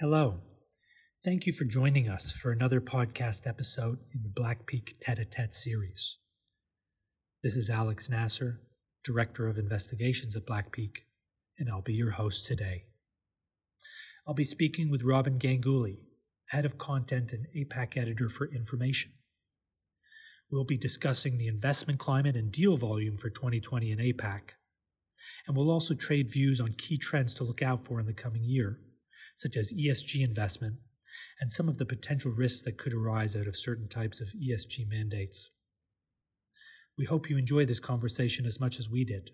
Hello. Thank you for joining us for another podcast episode in the Blackpeak Tete a Tete series. This is Alex Nasser, Director of Investigations at Blackpeak, and I'll be your host today. I'll be speaking with Robin Ganguly, Head of Content and APAC Editor for Inframation. We'll be discussing the investment climate and deal volume for 2020 in APAC, and we'll also trade views on key trends to look out for in the coming year, such as ESG investment and some of the potential risks that could arise out of certain types of ESG mandates. We hope you enjoy this conversation as much as we did.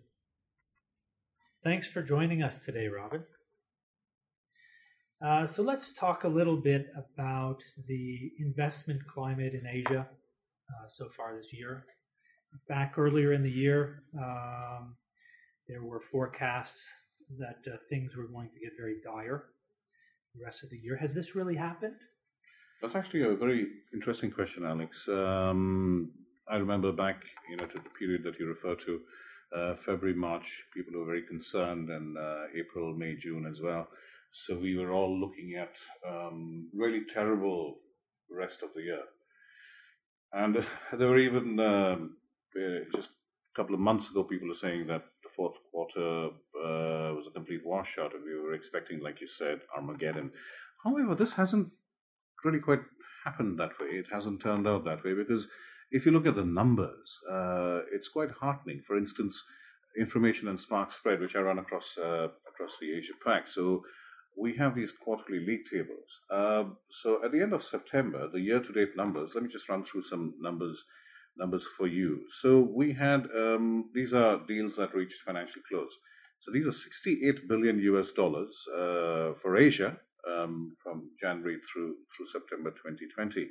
Thanks for joining us today, Robin. Uh, so let's talk a little bit about the investment climate in Asia uh, so far this year. Back earlier in the year, um, there were forecasts that uh, things were going to get very dire the rest of the year. Has this really happened? That's actually a very interesting question, Alex. Um, I remember back, you know, to the period that you refer to, uh, February, March, people were very concerned, and uh, April, May, June as well. So we were all looking at um, really terrible rest of the year, and there were even um, uh, just a couple of months ago, people were saying that fourth quarter uh, was a complete washout, and we were expecting, like you said, Armageddon. However, this hasn't really quite happened that way. It hasn't turned out that way because if you look at the numbers, uh, it's quite heartening. For instance, Inframation and Sparkspread, which I run across uh, across the Asia Pac. So we have these quarterly league tables. Uh, so at the end of September, the year-to-date numbers. Let me just run through some numbers numbers for you. So we had um, these are deals that reached financial close. So these are 68 billion US dollars uh, for Asia um, from January through through September 2020.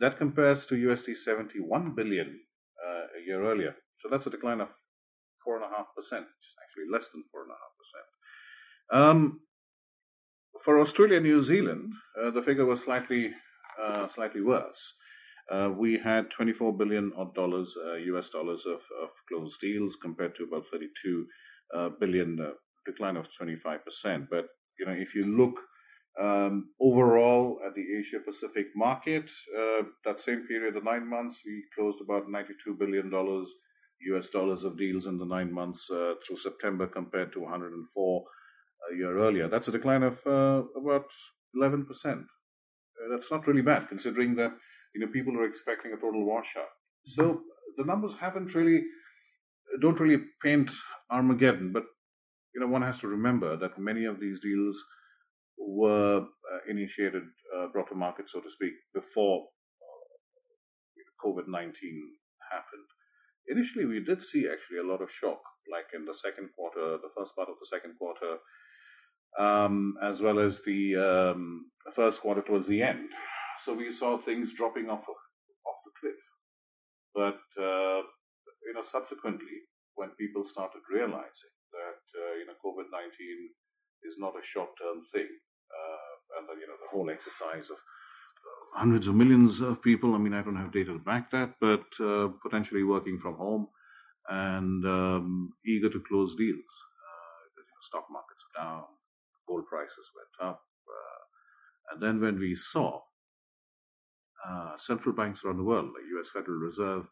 That compares to USD 71 billion uh, a year earlier. So that's a decline of four and a half percent, which is actually less than four and a half percent. Um, for Australia and New Zealand, uh, the figure was slightly uh, slightly worse. Uh, we had 24 billion odd dollars, US uh, dollars of, of closed deals compared to about 32 uh, billion, uh, decline of 25%. But you know, if you look um, overall at the Asia Pacific market, that same period, the nine months, we closed about 92 billion dollars US dollars of deals in the nine months through September compared to 104 a year earlier. That's a decline of uh, about 11%. Uh, that's not really bad, considering that you know people are expecting a total washout. So the numbers haven't really don't really paint Armageddon, but you know one has to remember that many of these deals were uh, initiated, uh, brought to market, so to speak, before uh, COVID nineteen happened. Initially, we did see actually a lot of shock, like in the second quarter, the first part of the second quarter um, as well as the um, first quarter towards the end. So we saw things dropping off off the cliff. But uh, you know, subsequently, when people started realizing that uh, you know COVID nineteen is not a short term thing, uh, and then you know the whole exercise of hundreds of millions of people. I mean, I don't have data to back that, but uh, potentially working from home and um, eager to close deals. Uh, you know, stock markets are down, gold prices went up. Uh, and then when we saw uh, central banks around the world, like U.S. Federal Reserve,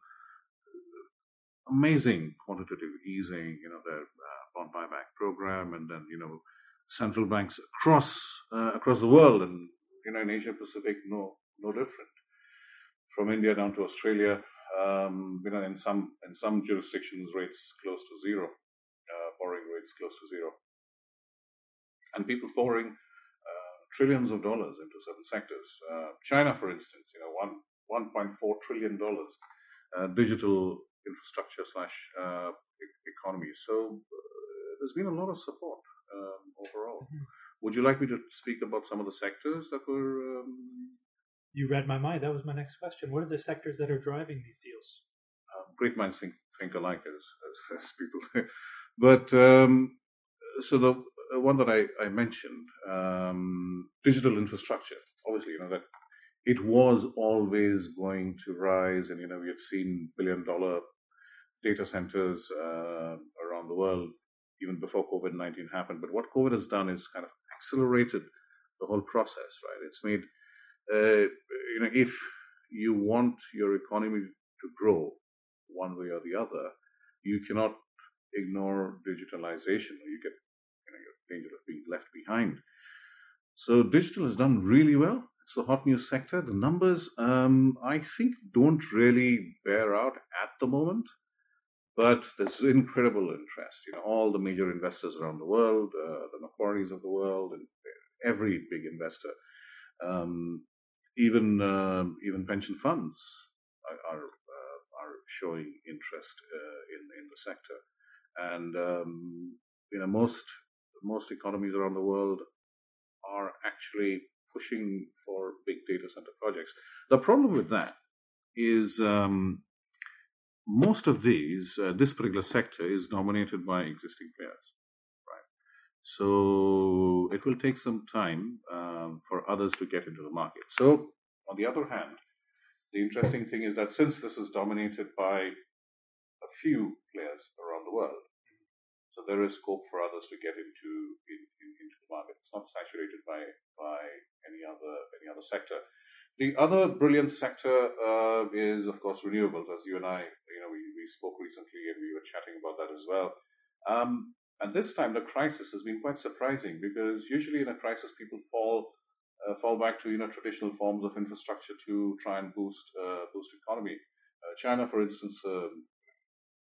amazing quantitative easing, you know, their uh, bond buyback program, and then you know, central banks across uh, across the world, and you know, in Asia Pacific, no no different. From India down to Australia, um, you know, in some in some jurisdictions, rates close to zero, uh, borrowing rates close to zero and people pouring trillions of dollars into certain sectors. Uh, China, for instance, you know, one one point four trillion dollars uh, digital infrastructure slash uh, economy. So uh, there's been a lot of support um, overall. Mm-hmm. Would you like me to speak about some of the sectors that were? Um... you read my mind. That was my next question. What are the sectors that are driving these deals? Uh, great minds think think alike, as, as, as people say. But um, so the one that I, I mentioned, um, digital infrastructure. Obviously, you know that it was always going to rise, and you know we had seen billion dollar data centers uh, around the world even before COVID nineteen happened. But what COVID has done is kind of accelerated the whole process, right? It's made, uh, you know, if you want your economy to grow one way or the other, you cannot ignore digitalization you get, you know, you're in danger of being left behind. So digital has done really well. It's the hot news sector. The numbers, um, I think, don't really bear out at the moment, but there's incredible interest. You know, all the major investors around the world, uh, the Macquarie's of the world, and every big investor, um, even uh, even pension funds are are, uh, are showing interest uh, in in the sector, and um, you know most most economies around the world are actually pushing for big data center projects. The problem with that is um, most of these, uh, this particular sector is dominated by existing players. Right? So it will take some time um, for others to get into the market. So, on the other hand, the interesting thing is that since this is dominated by a few players around the world, so there is scope for others to get into in, in, into the market. It's not saturated by by any other any other sector. The other brilliant sector uh, is, of course, renewables. As you and I, you know, we, we spoke recently and we were chatting about that as well. Um, and this time, the crisis has been quite surprising because usually in a crisis, people fall uh, fall back to you know traditional forms of infrastructure to try and boost uh, boost economy. Uh, China, for instance, um,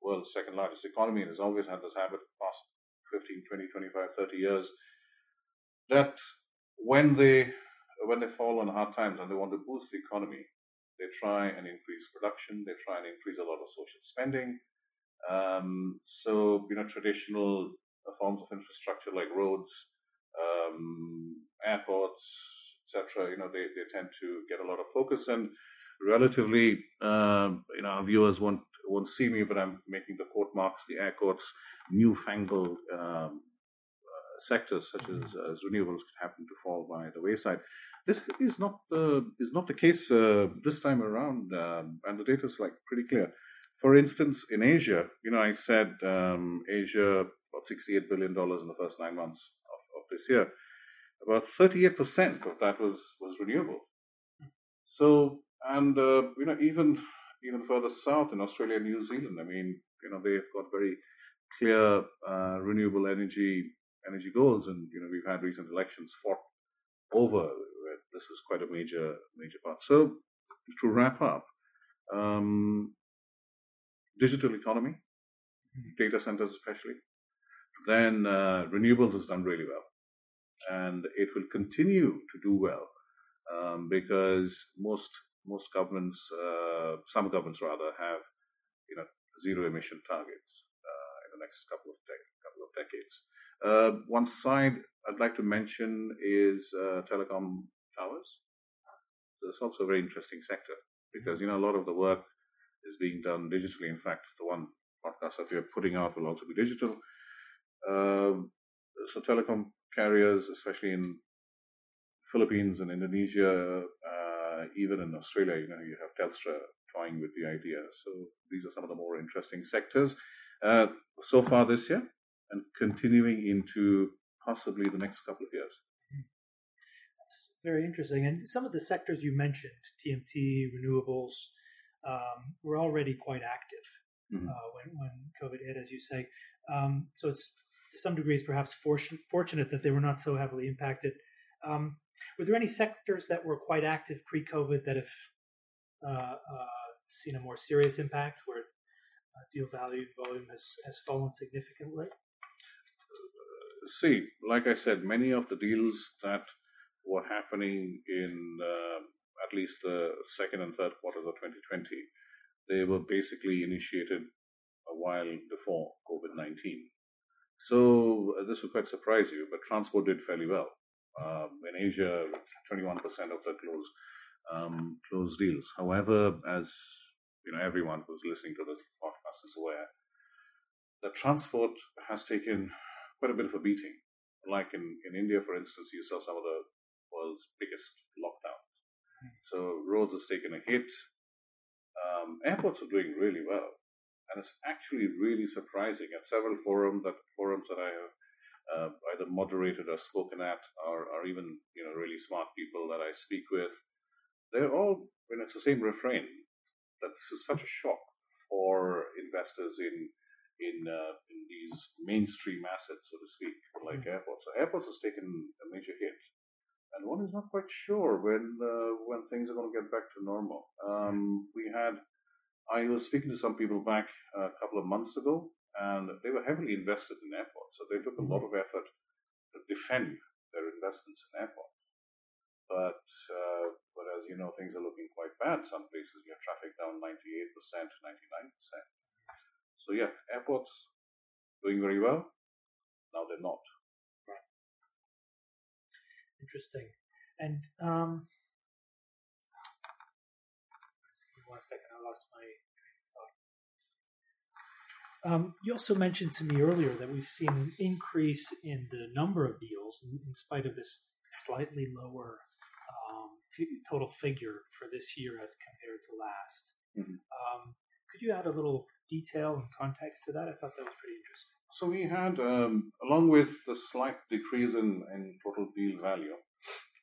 world's second largest economy and has always had this habit for the past 15, 20, 25, 30 years that when they when they fall on hard times and they want to boost the economy, they try and increase production, they try and increase a lot of social spending. Um, so, you know, traditional forms of infrastructure like roads, um, airports, etc., you know, they, they tend to get a lot of focus and relatively, uh, you know, our viewers won't won't see me, but I'm making the quote marks, the air quotes, newfangled um, uh, sectors such as, mm-hmm. as renewables could happen to fall by the wayside. This is not the is not the case uh, this time around, um, and the data is like pretty clear. For instance, in Asia, you know, I said um, Asia about sixty-eight billion dollars in the first nine months of, of this year. About thirty-eight percent of that was was renewable. Hmm. So, and uh, you know, even even further south in Australia and New Zealand. I mean, you know, they've got very clear uh, renewable energy energy goals, and you know, we've had recent elections fought over. This was quite a major major part. So, to wrap up, um, digital economy, mm-hmm. data centers especially, then uh, renewables has done really well, and it will continue to do well um, because most most governments, uh, some governments rather, have you know zero emission targets uh, in the next couple of couple of decades. Uh, one side I'd like to mention is uh, telecom towers. So it's also a very interesting sector because you know a lot of the work is being done digitally. In fact, the one podcast that we are putting out will also be digital. Um, so telecom carriers, especially in Philippines and Indonesia, uh, even in Australia, you know, you have Telstra toying with the idea. So these are some of the more interesting sectors uh, so far this year and continuing into possibly the next couple of years. That's very interesting. And some of the sectors you mentioned, TMT, renewables, um, were already quite active mm-hmm. uh, when, when COVID hit, as you say. Um, so it's to some degrees perhaps fortunate that they were not so heavily impacted. Um, were there any sectors that were quite active pre-COVID that have uh, uh, seen a more serious impact, where uh, deal value volume has, has fallen significantly? See, like I said, many of the deals that were happening in uh, at least the second and third quarters of 2020, they were basically initiated a while before COVID 19. So uh, this will quite surprise you, but transport did fairly well. Um, in Asia, 21% of the closed um, closed deals. However, as you know, everyone who's listening to this podcast is aware, the transport has taken quite a bit of a beating. Like in, in India, for instance, you saw some of the world's biggest lockdowns. Hmm. So roads has taken a hit. Um, airports are doing really well, and it's actually really surprising. At several forums that forums that I have uh, either moderated or spoken at, or, or even you know really smart people that I speak with, they're all when it's the same refrain that this is such a shock for investors in in uh, in these mainstream assets, so to speak, like mm-hmm. airports. So airports has taken a major hit, and one is not quite sure when uh, when things are going to get back to normal. Um, we had I was speaking to some people back a couple of months ago, and they were heavily invested in airports, so they took a lot mm-hmm. of effort to defend their investments in airports. But uh, but as you know, things are looking quite bad. Some places you have traffic down 98%, 99%. So yeah, airports doing very well. Now they're not. Right. Interesting. And um, one second, I lost my um, you also mentioned to me earlier that we've seen an increase in the number of deals in, in spite of this slightly lower um, total figure for this year as compared to last. Mm-hmm. Um, could you add a little detail and context to that? I thought that was pretty interesting. So we had, um, along with the slight decrease in, in total deal value,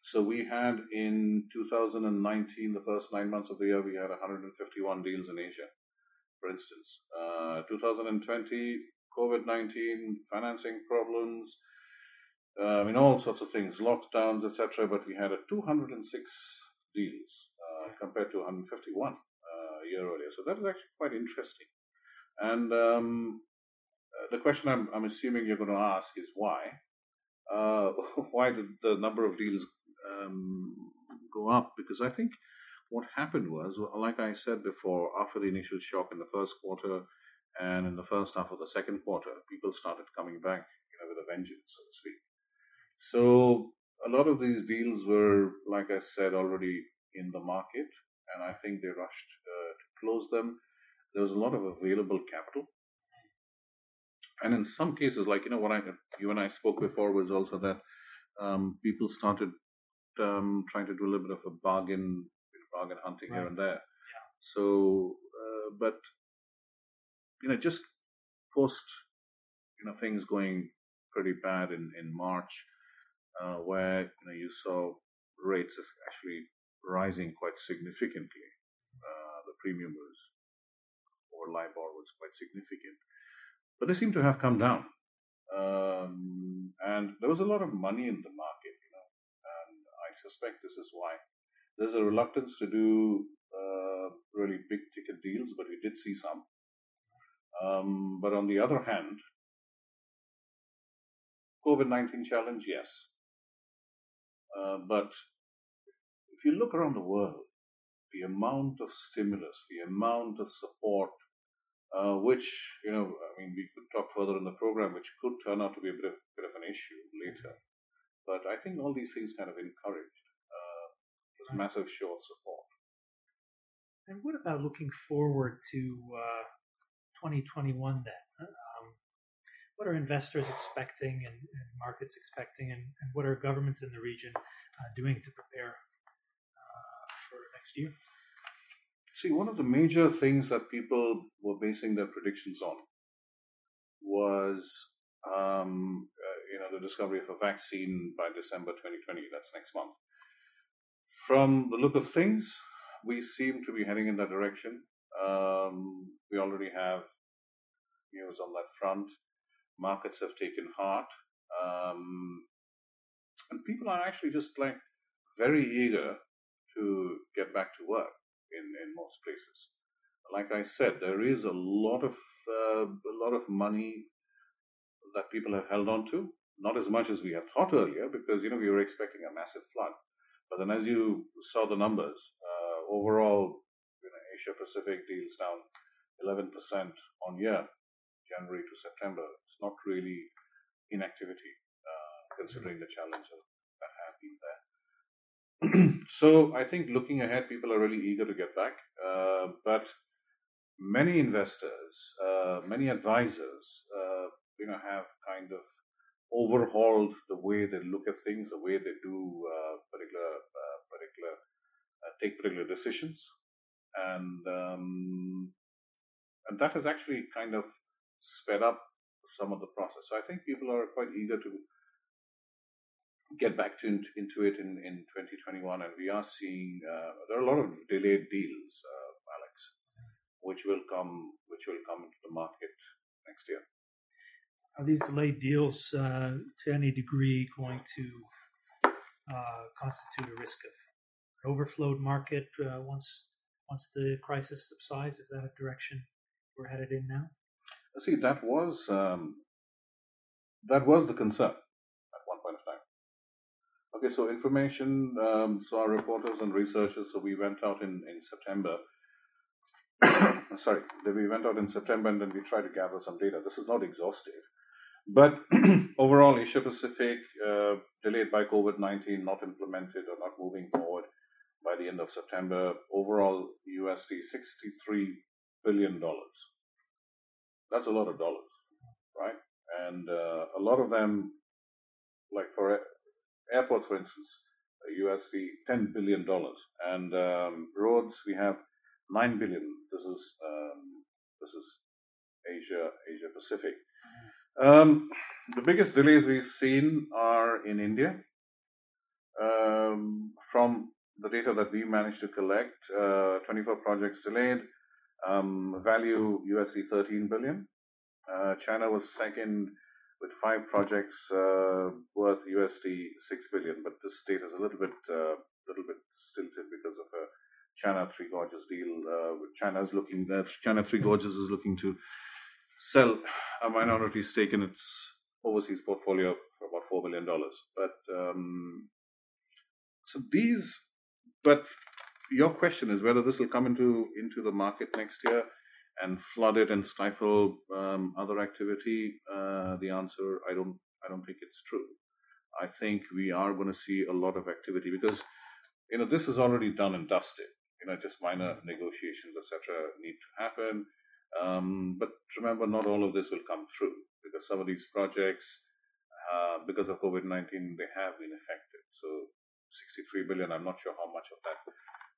so we had in 2019, the first nine months of the year, we had 151 deals in Asia, for instance. Uh, 2020, COVID 19, financing problems, uh, I mean, all sorts of things, lockdowns, etc. But we had a 206 deals uh, compared to 151 uh, a year earlier. So that is actually quite interesting. And um, uh, the question I'm, I'm, assuming you're going to ask is why? Uh, why did the number of deals um, go up? Because I think what happened was, like I said before, after the initial shock in the first quarter and in the first half of the second quarter, people started coming back, you know, with a vengeance, so to speak. So a lot of these deals were, like I said, already in the market, and I think they rushed uh, to close them there was a lot of available capital. And in some cases, like, you know, what I, you and I spoke before was also that um, people started um, trying to do a little bit of a bargain, bargain hunting right. here and there. Yeah. So, uh, but, you know, just post, you know, things going pretty bad in, in March, uh, where, you know, you saw rates actually rising quite significantly. Uh, the premium was or LIBOR was quite significant. But they seem to have come down. Um, and there was a lot of money in the market, you know, and I suspect this is why. There's a reluctance to do uh, really big ticket deals, but we did see some. Um, but on the other hand, COVID 19 challenge, yes. Uh, but if you look around the world, the amount of stimulus, the amount of support uh, which you know, I mean, we could talk further in the program, which could turn out to be a bit of, bit of an issue later. But I think all these things kind of encouraged uh, massive of support. And what about looking forward to uh, 2021 then? Um, what are investors expecting and, and markets expecting, and, and, what are governments in the region uh, doing to prepare uh, for next year? See, one of the major things that people were basing their predictions on was, um, uh, you know, the discovery of a vaccine by December 2020. That's next month. From the look of things, we seem to be heading in that direction. Um, we already have news on that front. Markets have taken heart. Um, and people are actually just like very eager to get back to work in, in most places. Like I said, there is a lot of uh, a lot of money that people have held on to. Not as much as we had thought earlier, because you know we were expecting a massive flood. But then, as you saw the numbers, uh, overall, you know, Asia Pacific deals down 11% on year, January to September. It's not really inactivity, uh, considering the challenges that have been there. so I think looking ahead, people are really eager to get back. Uh, but many investors, uh, many advisors, uh, you know, have kind of overhauled the way they look at things, the way they do uh, particular, uh, particular, uh, take particular decisions, and um, and that has actually kind of sped up some of the process. So I think people are quite eager to get back to, into it in, in 2021, and we are seeing uh, there are a lot of delayed deals, uh, Alex, which will come which will come into the market next year. Are these delayed deals uh, to any degree going to uh, constitute a risk of an overflowed market uh, once once the crisis subsides? Is that a direction we're headed in now? See, that was um, that was the concern at one point of time. Okay, so Inframation. Um, so our reporters and researchers. So we went out in in September. sorry, we went out in September and then we tried to gather some data. This is not exhaustive, but overall, Asia Pacific uh, delayed by COVID nineteen, not implemented or not moving forward by the end of September. Overall, USD sixty three billion dollars. That's a lot of dollars, right? And uh, a lot of them, like for airports, for instance, USD ten billion dollars, and um, roads we have nine billion. This is um, this is Asia Asia Pacific. Um, the biggest delays we've seen are in India. Um, from the data that we managed to collect, uh, 24 projects delayed, um, value USD 13 billion. Uh, China was second with five projects uh, worth USD 6 billion, but this data is a little bit, uh, little bit stilted because of a China Three Gorges deal. Uh, China is looking, uh, China Three Gorges is looking to sell a minority stake in its overseas portfolio for about four billion dollars. But um, so these, but your question is whether this will come into into the market next year and flood it and stifle um, other activity. Uh, the answer, I don't, I don't think it's true. I think we are going to see a lot of activity because you know this is already done and dusted. You know, just minor negotiations, etc., need to happen. Um, but remember, not all of this will come through because some of these projects, uh, because of COVID 19, they have been affected. So 63 billion, I'm not sure how much of that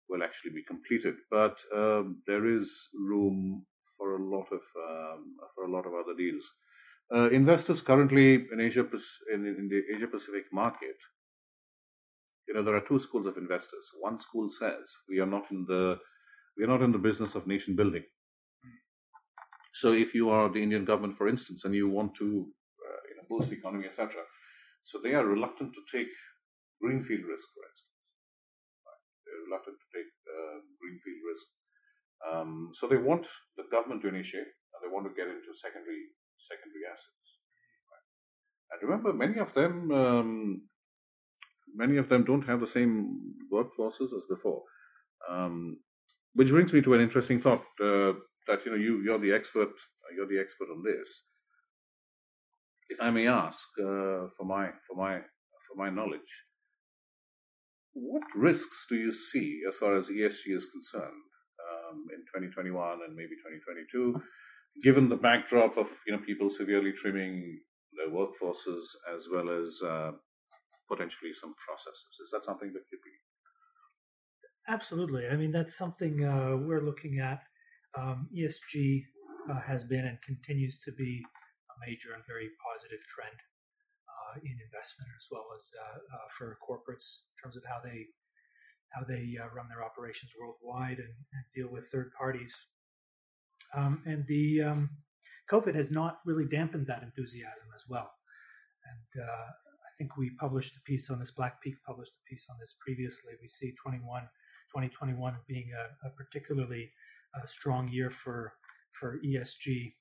will actually be completed, but um, there is room for a lot of um, for a lot of other deals. Uh, investors currently in Asia in, in the Asia Pacific market, you know, there are two schools of investors. One school says we are not in the we are not in the business of nation building. So if you are the Indian government, for instance, and you want to uh, you know, boost the economy, etc., so they are reluctant to take greenfield risk, for instance. Right? They're reluctant to take uh, greenfield risk. Um, so they want the government to initiate, and they want to get into secondary secondary assets. Right? And remember, many of them um, many of them don't have the same workforces as before. Um, which brings me to an interesting thought. Uh, that you know you you're the expert you're the expert on this. If I may ask, uh, for my for my for my knowledge, what risks do you see as far as ESG is concerned um, in 2021 and maybe 2022, given the backdrop of you know people severely trimming their workforces as well as uh, potentially some processes? Is that something that could be? Absolutely. I mean, that's something uh, we're looking at um, ESG uh, has been and continues to be a major and very positive trend uh, in investment as well as uh, uh for corporates in terms of how they how they uh, run their operations worldwide and, and deal with third parties. Um, and the um, COVID has not really dampened that enthusiasm as well. And I think we published a piece on this. Blackpeak published a piece on this previously. We see 21, 2021 being a, a particularly a strong year for for ESG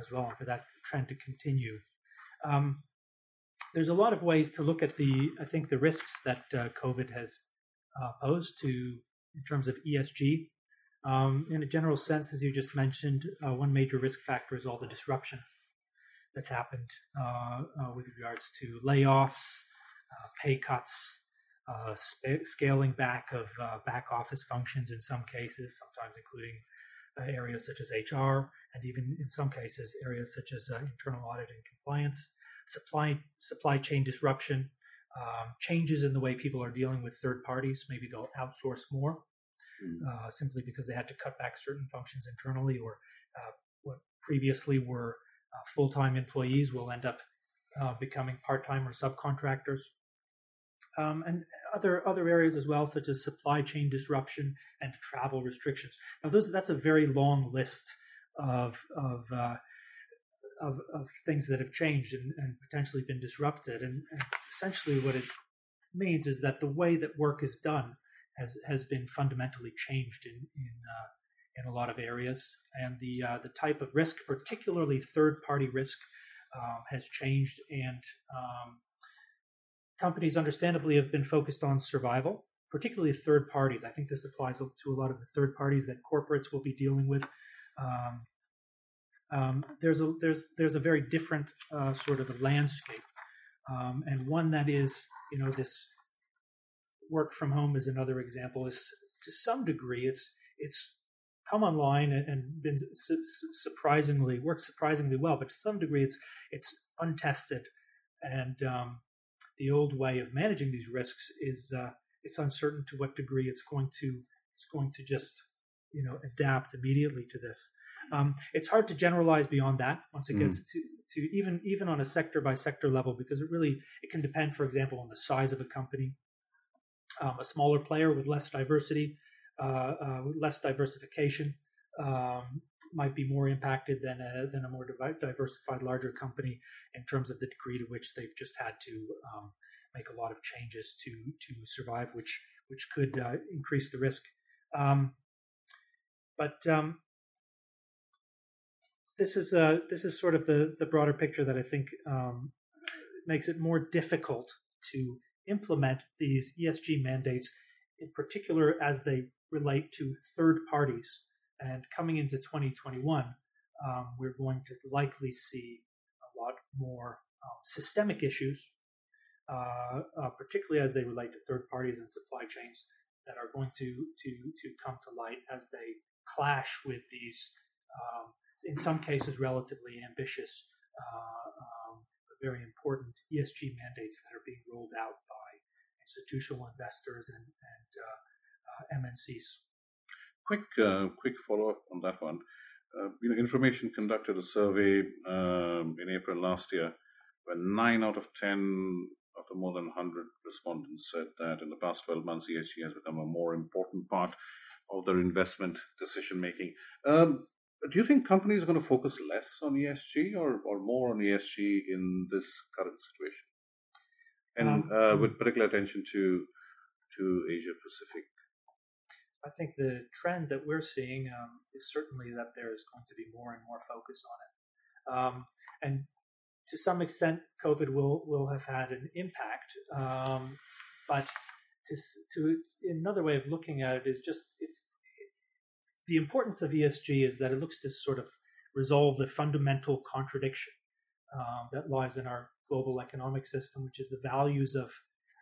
as well, and for that trend to continue. Um, there's a lot of ways to look at the, I think, the risks that uh, COVID has uh, posed to in terms of ESG. Um, in a general sense, as you just mentioned, uh, one major risk factor is all the disruption that's happened uh, uh, with regards to layoffs, uh, pay cuts, sp- scaling back of back office functions in some cases, sometimes including areas such as HR, and even in some cases areas such as uh, internal audit and compliance, supply supply chain disruption, um, changes in the way people are dealing with third parties. Maybe they'll outsource more mm. uh, simply because they had to cut back certain functions internally, or uh, what previously were uh, full-time employees will end up uh, becoming part-time or subcontractors. Um, and other other areas as well, such as supply chain disruption and travel restrictions. Now, those that's a very long list of of uh, of, of, things that have changed and, and potentially been disrupted. And, and, essentially, what it means is that the way that work is done has has been fundamentally changed in in uh, in a lot of areas, and the uh, the type of risk, particularly third party risk, um, has changed. And um, companies, understandably, have been focused on survival, particularly third parties. I think this applies to a lot of the third parties that corporates will be dealing with. Um, um, there's a there's there's a very different uh, sort of a landscape, um, and one that is you know this work from home is another example. Is to some degree it's it's come online and, and been su- surprisingly worked surprisingly well, but to some degree it's it's untested, and um, the old way of managing these risks is uh, it's uncertain to what degree it's going to it's going to just you know adapt immediately to this. Um, it's hard to generalize beyond that once it gets mm. to, to even even on a sector by sector level because it really it can depend, for example, on the size of a company. Um, a smaller player with less diversity, uh, uh, less diversification, um, might be more impacted than a than a more diversified larger company in terms of the degree to which they've just had to um, make a lot of changes to to survive, which which could uh, increase the risk. Um, but um, this is uh, this is sort of the the broader picture that I think um, makes it more difficult to implement these ESG mandates, in particular as they relate to third parties. And coming into 2021, um, we're going to likely see a lot more um, systemic issues, uh, uh, particularly as they relate to third parties and supply chains, that are going to to to come to light as they clash with these um, in some cases, relatively ambitious, uh, um, but very important ESG mandates that are being rolled out by institutional investors and, and uh, uh MNCs. Quick, uh, quick follow up on that one. Uh, you know, Inframation conducted a survey um, in April last year, where nine out of ten of the more than 100 respondents said that in the past 12 months, ESG has become a more important part of their investment decision making. Um, do you think companies are going to focus less on ESG or, or more on ESG in this current situation? And um, uh, with particular attention to to Asia Pacific. I think the trend that we're seeing um, is certainly that there is going to be more and more focus on it. Um, and to some extent, COVID will will have had an impact. Um, but to, to another way of looking at it is just it's the importance of ESG is that it looks to sort of resolve the fundamental contradiction um, that lies in our global economic system, which is the values of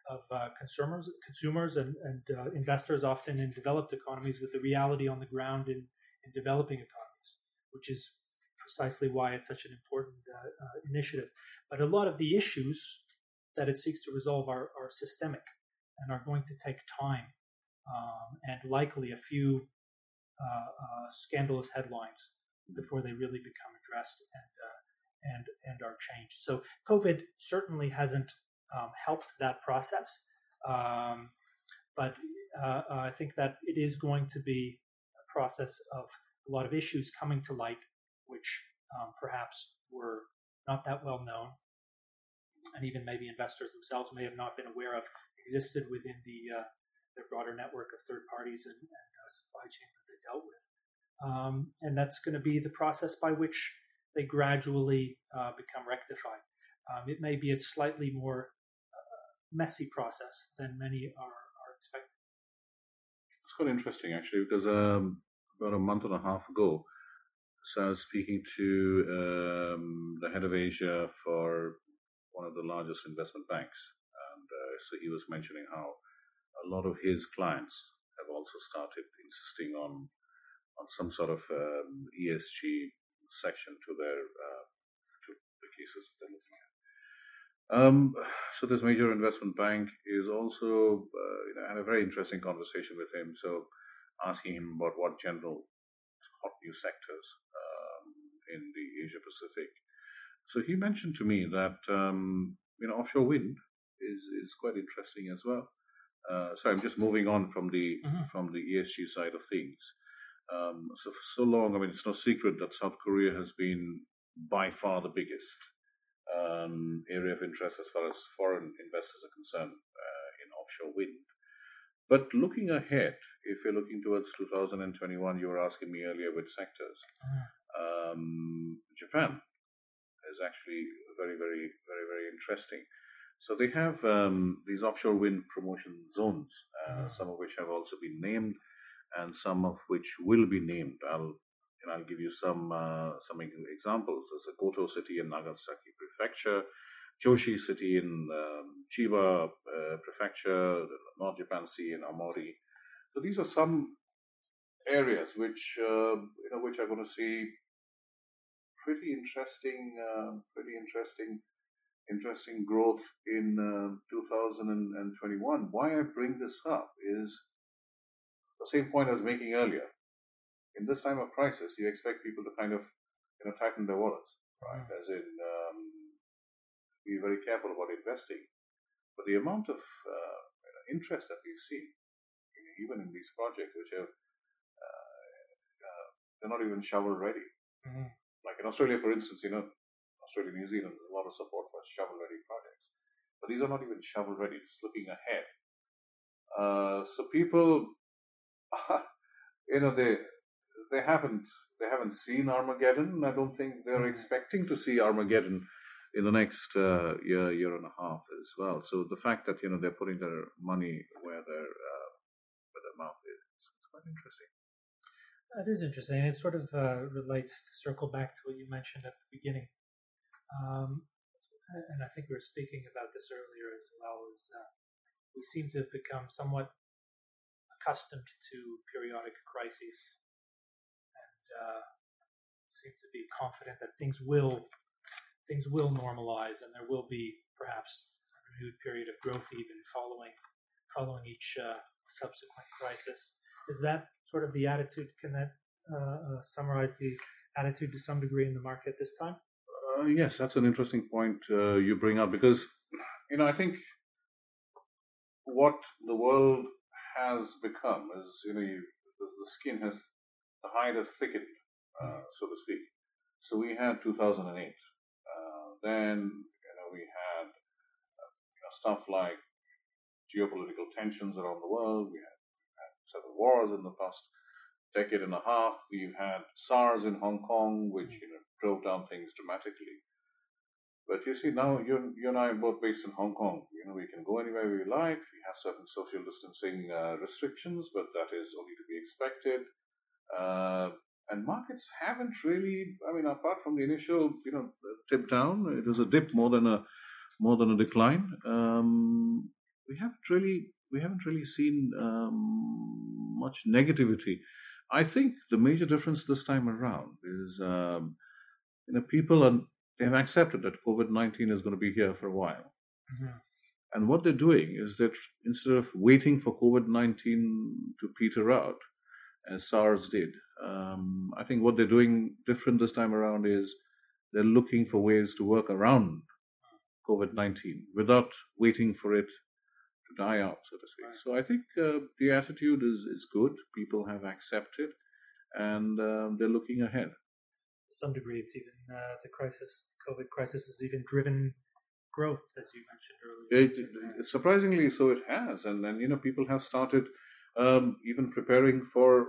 of uh, consumers, consumers and, and uh, investors, often in developed economies, with the reality on the ground in, in developing economies, which is precisely why it's such an important uh, uh initiative. But a lot of the issues that it seeks to resolve are, are systemic and are going to take time um, and likely a few uh, uh, scandalous headlines before they really become addressed and and and are changed. So COVID certainly hasn't um, helped that process, um, but uh, I think that it is going to be a process of a lot of issues coming to light, which um, perhaps were not that well known, and even maybe investors themselves may have not been aware of existed within the uh, their broader network of third parties and, and uh, supply chains that they dealt with. Um, and that's going to be the process by which they gradually uh, become rectified. Um, it may be a slightly more uh, messy process than many are, are expecting. It's quite interesting, actually, because um, about a month and a half ago, so I was speaking to um, the head of Asia for one of the largest investment banks, and uh, so he was mentioning how a lot of his clients have also started insisting on on some sort of um, ESG section to their uh, to the cases they're looking at. Um, so this major investment bank is also, uh, you know, I had a very interesting conversation with him. So asking him about what general hot new sectors um, in the Asia Pacific So he mentioned to me that um, you know offshore wind is is quite interesting as well. Uh, so I'm just moving on from the mm-hmm. from the ESG side of things. Um, so for so long, I mean, it's no secret that South Korea has been by far the biggest um, area of interest as far as foreign investors are concerned uh, in offshore wind. But looking ahead, if you're looking towards 2021, you were asking me earlier which sectors. Mm. Um, Japan is actually very, very, very, very interesting. So they have um, these offshore wind promotion zones, uh, mm. some of which have also been named, and some of which will be named. I'll and I'll give you some uh, some examples. There's a Goto city in Nagasaki Prefecture, Choshi City in um, Chiba uh, Prefecture, North Japan Sea in Aomori. So these are some areas which uh, you know which are going to see pretty interesting, uh, pretty interesting, interesting growth in uh, 2021. Why I bring this up is the same point I was making earlier. In this time of crisis, you expect people to kind of you know tighten their wallets, right? Mm. As in um, be very careful about investing. But the amount of uh, interest that we've seen, even in these projects, which are uh, uh, they're not even shovel ready. Mm-hmm. Like in Australia, for instance, you know, Australia, New Zealand, there's a lot of support for shovel ready projects, but these are not even shovel ready. Just looking ahead. Uh, so people, you know, they they haven't they haven't seen Armageddon. I don't think they're mm-hmm. expecting to see Armageddon in the next uh, year, year and a half as well. So the fact that you know they're putting their money where their uh, where their mouth is, it's quite interesting. That is interesting. It sort of uh, relates to circle back to what you mentioned at the beginning, um, and I think we were speaking about this earlier as well. Is uh, we seem to have become somewhat accustomed to periodic crises, uh, seem to be confident that things will things will normalize and there will be perhaps a renewed period of growth even following following each uh, subsequent crisis. Is that sort of the attitude? Can that uh, uh, summarize the attitude to some degree in the market this time? Uh, yes, that's an interesting point uh, you bring up because you know I think what the world has become is you know you, the, skin has the hide has thickened, uh, so to speak. So we had 2008 then you know we had uh, you know, stuff like geopolitical tensions around the world. We had, had several wars in the past decade and a half. We've had SARS in Hong Kong, which you know drove down things dramatically. But you see, now you, you and I are both based in Hong Kong. You know, we can go anywhere we like. We have certain social distancing uh, restrictions, but that is only to be expected. Uh, and markets haven't really. I mean, apart from the initial, you know, tip down, it was a dip more than a more than a decline. Um, we haven't really we haven't really seen um, much negativity. I think the major difference this time around is, um, you know, people are they have accepted that COVID nineteen is going to be here for a while. Mm-hmm. And what they're doing is that instead of waiting for COVID 19 to peter out, as SARS did, um, I think what they're doing different this time around is they're looking for ways to work around COVID 19 without waiting for it to die out, so to speak. Right. So I think uh, the attitude is, is good. People have accepted and um, they're looking ahead. To some degree, it's even uh, the crisis, COVID crisis has even driven growth, as you mentioned earlier. It, it, surprisingly, so it has. And then, you know, people have started um, even preparing for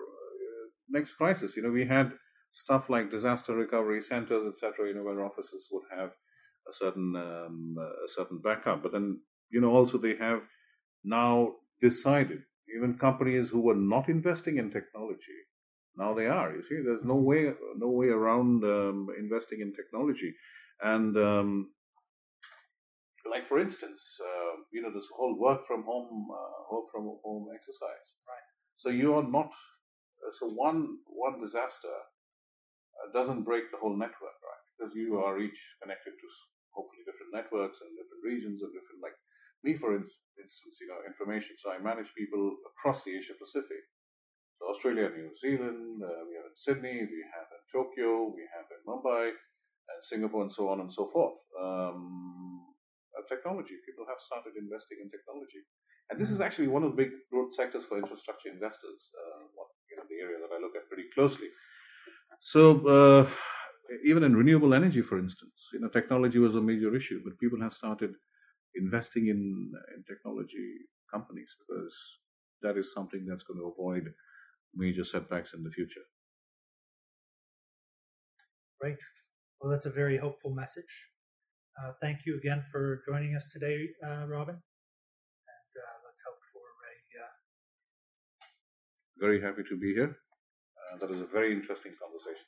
next crisis. You know, we had stuff like disaster recovery centers, etc. You know, where offices would have a certain um, a certain backup, but then you know also they have now decided even companies who were not investing in technology now they are. You see, there's no way no way around um, investing in technology, and um, like for instance, uh, you know, this whole work from home uh, work from home exercise. Right. So you are not so one one disaster uh, doesn't break the whole network, right? Because you are each connected to hopefully different networks and different regions and different like me, for instance, you know, Inframation. So I manage people across the Asia Pacific. So Australia, New Zealand, uh, we have in Sydney, we have in Tokyo, we have in Mumbai, and Singapore, and so on and so forth. Um, uh, technology, people have started investing in technology, and this is actually one of the big growth sectors for infrastructure investors. Uh, you know, the area that I look at pretty closely. So uh, even in renewable energy, for instance, you know, technology was a major issue, but people have started investing in, in technology companies because that is something that's going to avoid major setbacks in the future. Right. Well, that's a very hopeful message. Uh, thank you again for joining us today, uh, Robin. And uh, let's hope for a. Uh, very happy to be here. Uh, that is a very interesting conversation.